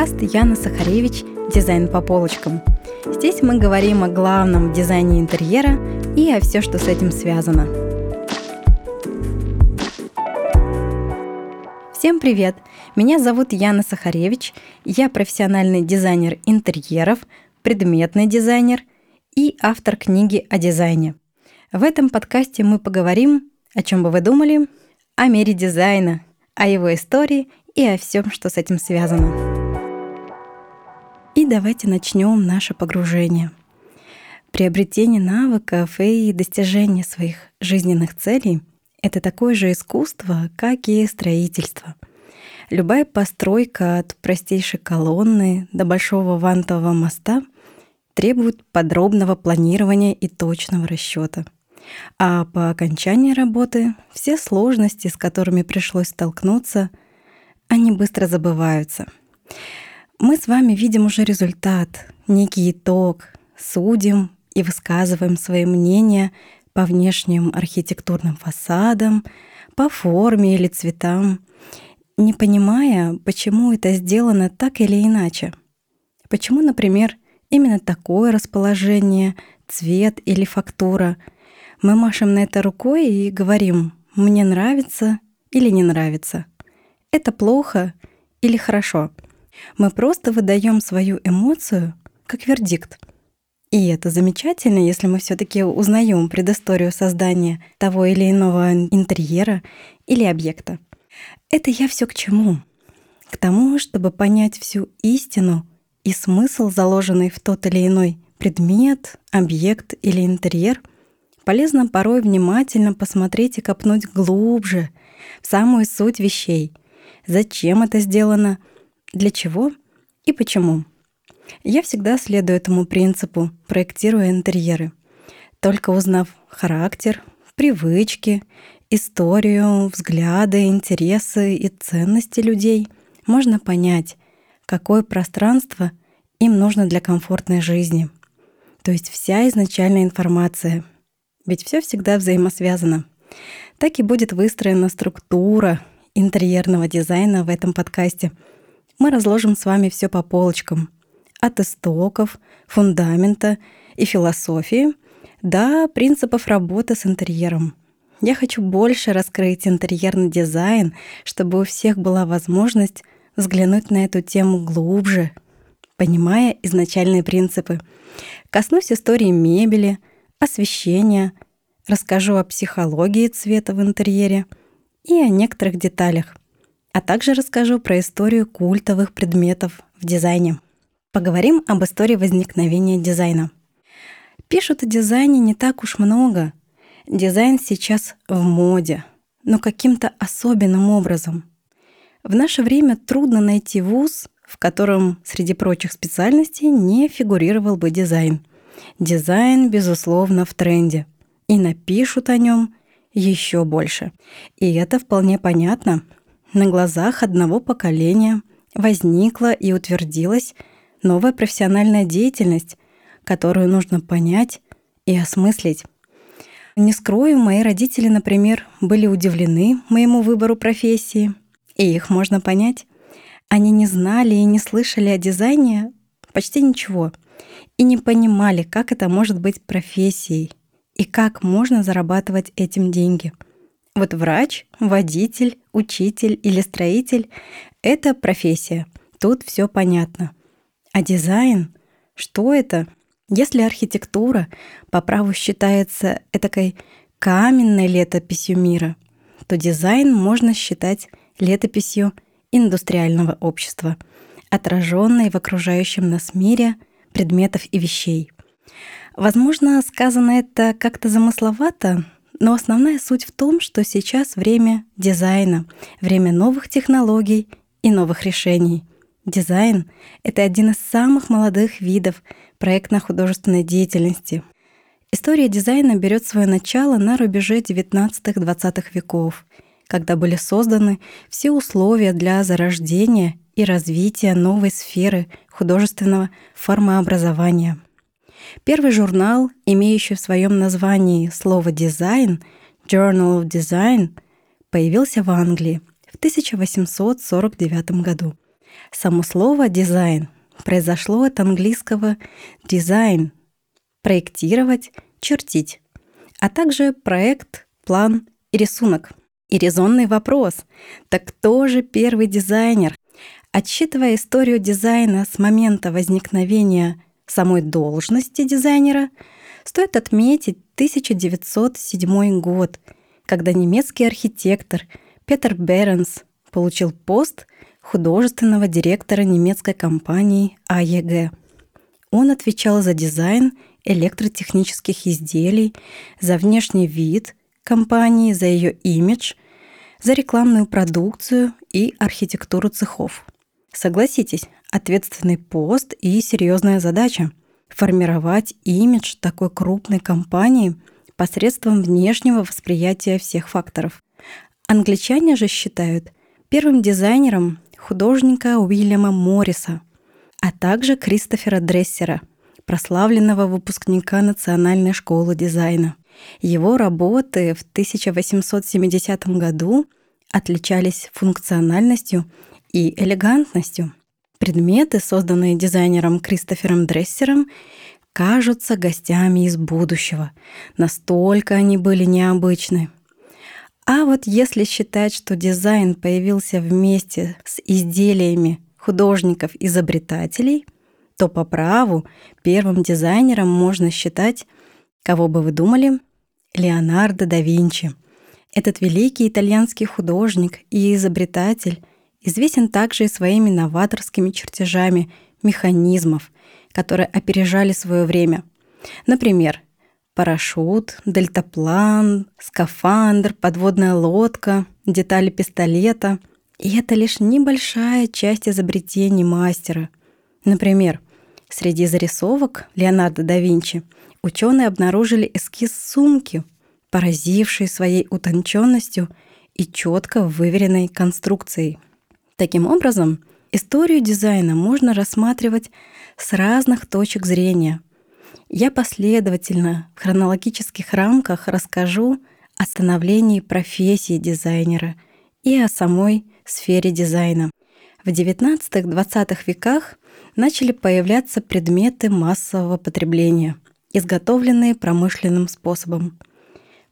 подкаст Яна Сахаревич «Дизайн по полочкам». Здесь мы говорим о главном дизайне интерьера и о все, что с этим связано. Всем привет! Меня зовут Яна Сахаревич, я профессиональный дизайнер интерьеров, предметный дизайнер и автор книги о дизайне. В этом подкасте мы поговорим, о чем бы вы думали, о мире дизайна, о его истории и о всем, что с этим связано. И давайте начнем наше погружение. Приобретение навыков и достижение своих жизненных целей — это такое же искусство, как и строительство. Любая постройка от простейшей колонны до большого вантового моста требует подробного планирования и точного расчета. А по окончании работы все сложности, с которыми пришлось столкнуться, они быстро забываются. Мы с вами видим уже результат, некий итог, судим и высказываем свои мнения по внешним архитектурным фасадам, по форме или цветам, не понимая, почему это сделано так или иначе. Почему, например, именно такое расположение, цвет или фактура. Мы машем на это рукой и говорим «мне нравится» или «не нравится» это плохо или хорошо. Мы просто выдаем свою эмоцию как вердикт. И это замечательно, если мы все-таки узнаем предысторию создания того или иного интерьера или объекта. Это я все к чему? К тому, чтобы понять всю истину и смысл, заложенный в тот или иной предмет, объект или интерьер, полезно порой внимательно посмотреть и копнуть глубже в самую суть вещей, зачем это сделано, для чего и почему. Я всегда следую этому принципу, проектируя интерьеры. Только узнав характер, привычки, историю, взгляды, интересы и ценности людей, можно понять, какое пространство им нужно для комфортной жизни. То есть вся изначальная информация. Ведь все всегда взаимосвязано. Так и будет выстроена структура интерьерного дизайна в этом подкасте. Мы разложим с вами все по полочкам. От истоков, фундамента и философии до принципов работы с интерьером. Я хочу больше раскрыть интерьерный дизайн, чтобы у всех была возможность взглянуть на эту тему глубже, понимая изначальные принципы. Коснусь истории мебели, освещения, расскажу о психологии цвета в интерьере — и о некоторых деталях, а также расскажу про историю культовых предметов в дизайне. Поговорим об истории возникновения дизайна. Пишут о дизайне не так уж много. Дизайн сейчас в моде, но каким-то особенным образом. В наше время трудно найти вуз, в котором среди прочих специальностей не фигурировал бы дизайн. Дизайн, безусловно, в тренде. И напишут о нем еще больше. И это вполне понятно. На глазах одного поколения возникла и утвердилась новая профессиональная деятельность, которую нужно понять и осмыслить. Не скрою, мои родители, например, были удивлены моему выбору профессии, и их можно понять. Они не знали и не слышали о дизайне почти ничего и не понимали, как это может быть профессией — и как можно зарабатывать этим деньги. Вот врач, водитель, учитель или строитель — это профессия. Тут все понятно. А дизайн? Что это? Если архитектура по праву считается этакой каменной летописью мира, то дизайн можно считать летописью индустриального общества, отраженной в окружающем нас мире предметов и вещей — Возможно, сказано это как-то замысловато, но основная суть в том, что сейчас время дизайна, время новых технологий и новых решений. Дизайн — это один из самых молодых видов проектно-художественной деятельности. История дизайна берет свое начало на рубеже 19-20 веков, когда были созданы все условия для зарождения и развития новой сферы художественного формообразования — Первый журнал, имеющий в своем названии слово «дизайн» Journal of Design, появился в Англии в 1849 году. Само слово «дизайн» произошло от английского «design» — проектировать, чертить, а также проект, план и рисунок. И резонный вопрос — так кто же первый дизайнер? Отсчитывая историю дизайна с момента возникновения самой должности дизайнера, стоит отметить 1907 год, когда немецкий архитектор Петер Беренс получил пост художественного директора немецкой компании АЕГ. Он отвечал за дизайн электротехнических изделий, за внешний вид компании, за ее имидж, за рекламную продукцию и архитектуру цехов. Согласитесь, ответственный пост и серьезная задача – формировать имидж такой крупной компании посредством внешнего восприятия всех факторов. Англичане же считают первым дизайнером художника Уильяма Морриса, а также Кристофера Дрессера, прославленного выпускника Национальной школы дизайна. Его работы в 1870 году отличались функциональностью и элегантностью. Предметы, созданные дизайнером Кристофером Дрессером, кажутся гостями из будущего. Настолько они были необычны. А вот если считать, что дизайн появился вместе с изделиями художников-изобретателей, то по праву первым дизайнером можно считать, кого бы вы думали, Леонардо да Винчи. Этот великий итальянский художник и изобретатель известен также и своими новаторскими чертежами механизмов, которые опережали свое время. Например, парашют, дельтаплан, скафандр, подводная лодка, детали пистолета. И это лишь небольшая часть изобретений мастера. Например, среди зарисовок Леонардо да Винчи ученые обнаружили эскиз сумки, поразивший своей утонченностью и четко выверенной конструкцией. Таким образом, историю дизайна можно рассматривать с разных точек зрения. Я последовательно в хронологических рамках расскажу о становлении профессии дизайнера и о самой сфере дизайна. В XIX-XX веках начали появляться предметы массового потребления, изготовленные промышленным способом.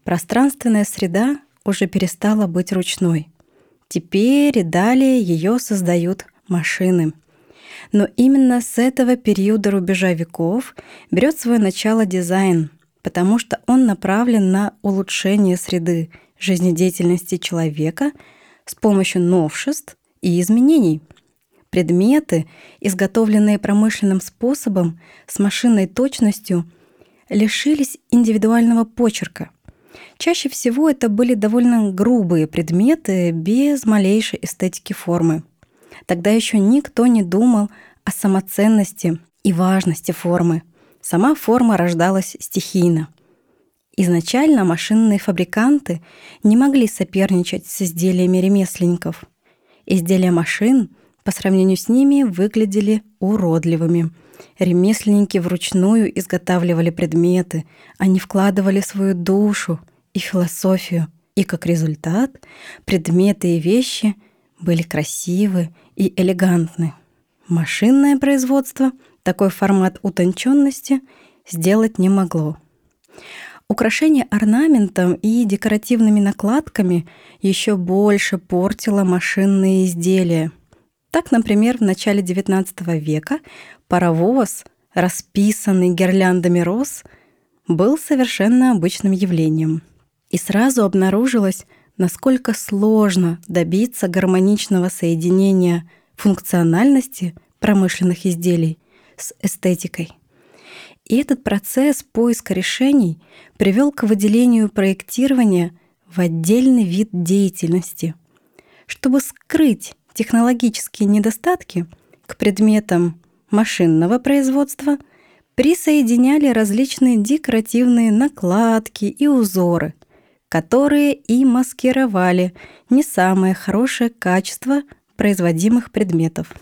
Пространственная среда уже перестала быть ручной — Теперь и далее ее создают машины. Но именно с этого периода рубежа веков берет свое начало дизайн, потому что он направлен на улучшение среды жизнедеятельности человека с помощью новшеств и изменений. Предметы, изготовленные промышленным способом с машинной точностью, лишились индивидуального почерка – Чаще всего это были довольно грубые предметы без малейшей эстетики формы. Тогда еще никто не думал о самоценности и важности формы. Сама форма рождалась стихийно. Изначально машинные фабриканты не могли соперничать с изделиями ремесленников. Изделия машин по сравнению с ними выглядели уродливыми. Ремесленники вручную изготавливали предметы, они вкладывали свою душу, и философию, и как результат предметы и вещи были красивы и элегантны. Машинное производство такой формат утонченности сделать не могло. Украшение орнаментом и декоративными накладками еще больше портило машинные изделия. Так, например, в начале XIX века паровоз, расписанный гирляндами роз, был совершенно обычным явлением — и сразу обнаружилось, насколько сложно добиться гармоничного соединения функциональности промышленных изделий с эстетикой. И этот процесс поиска решений привел к выделению проектирования в отдельный вид деятельности. Чтобы скрыть технологические недостатки к предметам машинного производства, присоединяли различные декоративные накладки и узоры, которые и маскировали не самое хорошее качество производимых предметов.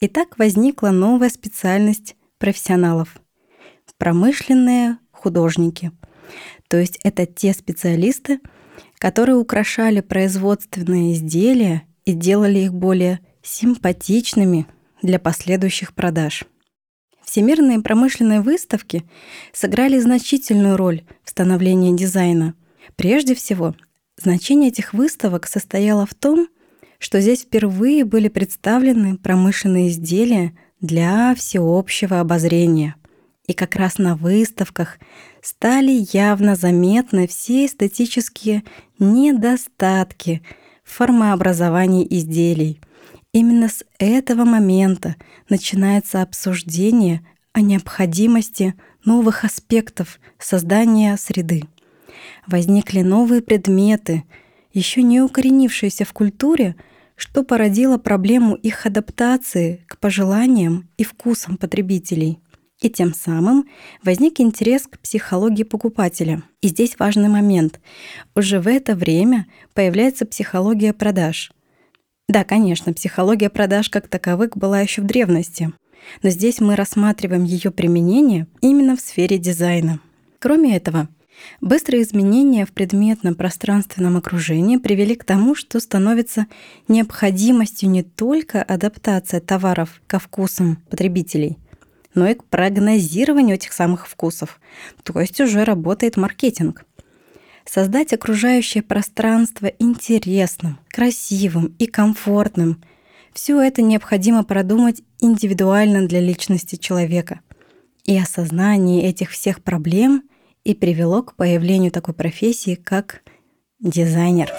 И так возникла новая специальность профессионалов — промышленные художники. То есть это те специалисты, которые украшали производственные изделия и делали их более симпатичными для последующих продаж. Всемирные промышленные выставки сыграли значительную роль в становлении дизайна. Прежде всего, значение этих выставок состояло в том, что здесь впервые были представлены промышленные изделия для всеобщего обозрения. И как раз на выставках стали явно заметны все эстетические недостатки в формообразовании изделий. Именно с этого момента начинается обсуждение о необходимости новых аспектов создания среды. Возникли новые предметы, еще не укоренившиеся в культуре, что породило проблему их адаптации к пожеланиям и вкусам потребителей. И тем самым возник интерес к психологии покупателя. И здесь важный момент. Уже в это время появляется психология продаж. Да, конечно, психология продаж как таковых была еще в древности, но здесь мы рассматриваем ее применение именно в сфере дизайна. Кроме этого, Быстрые изменения в предметном пространственном окружении привели к тому, что становится необходимостью не только адаптация товаров ко вкусам потребителей, но и к прогнозированию этих самых вкусов. То есть уже работает маркетинг. Создать окружающее пространство интересным, красивым и комфортным – все это необходимо продумать индивидуально для личности человека. И осознание этих всех проблем – и привело к появлению такой профессии, как дизайнер.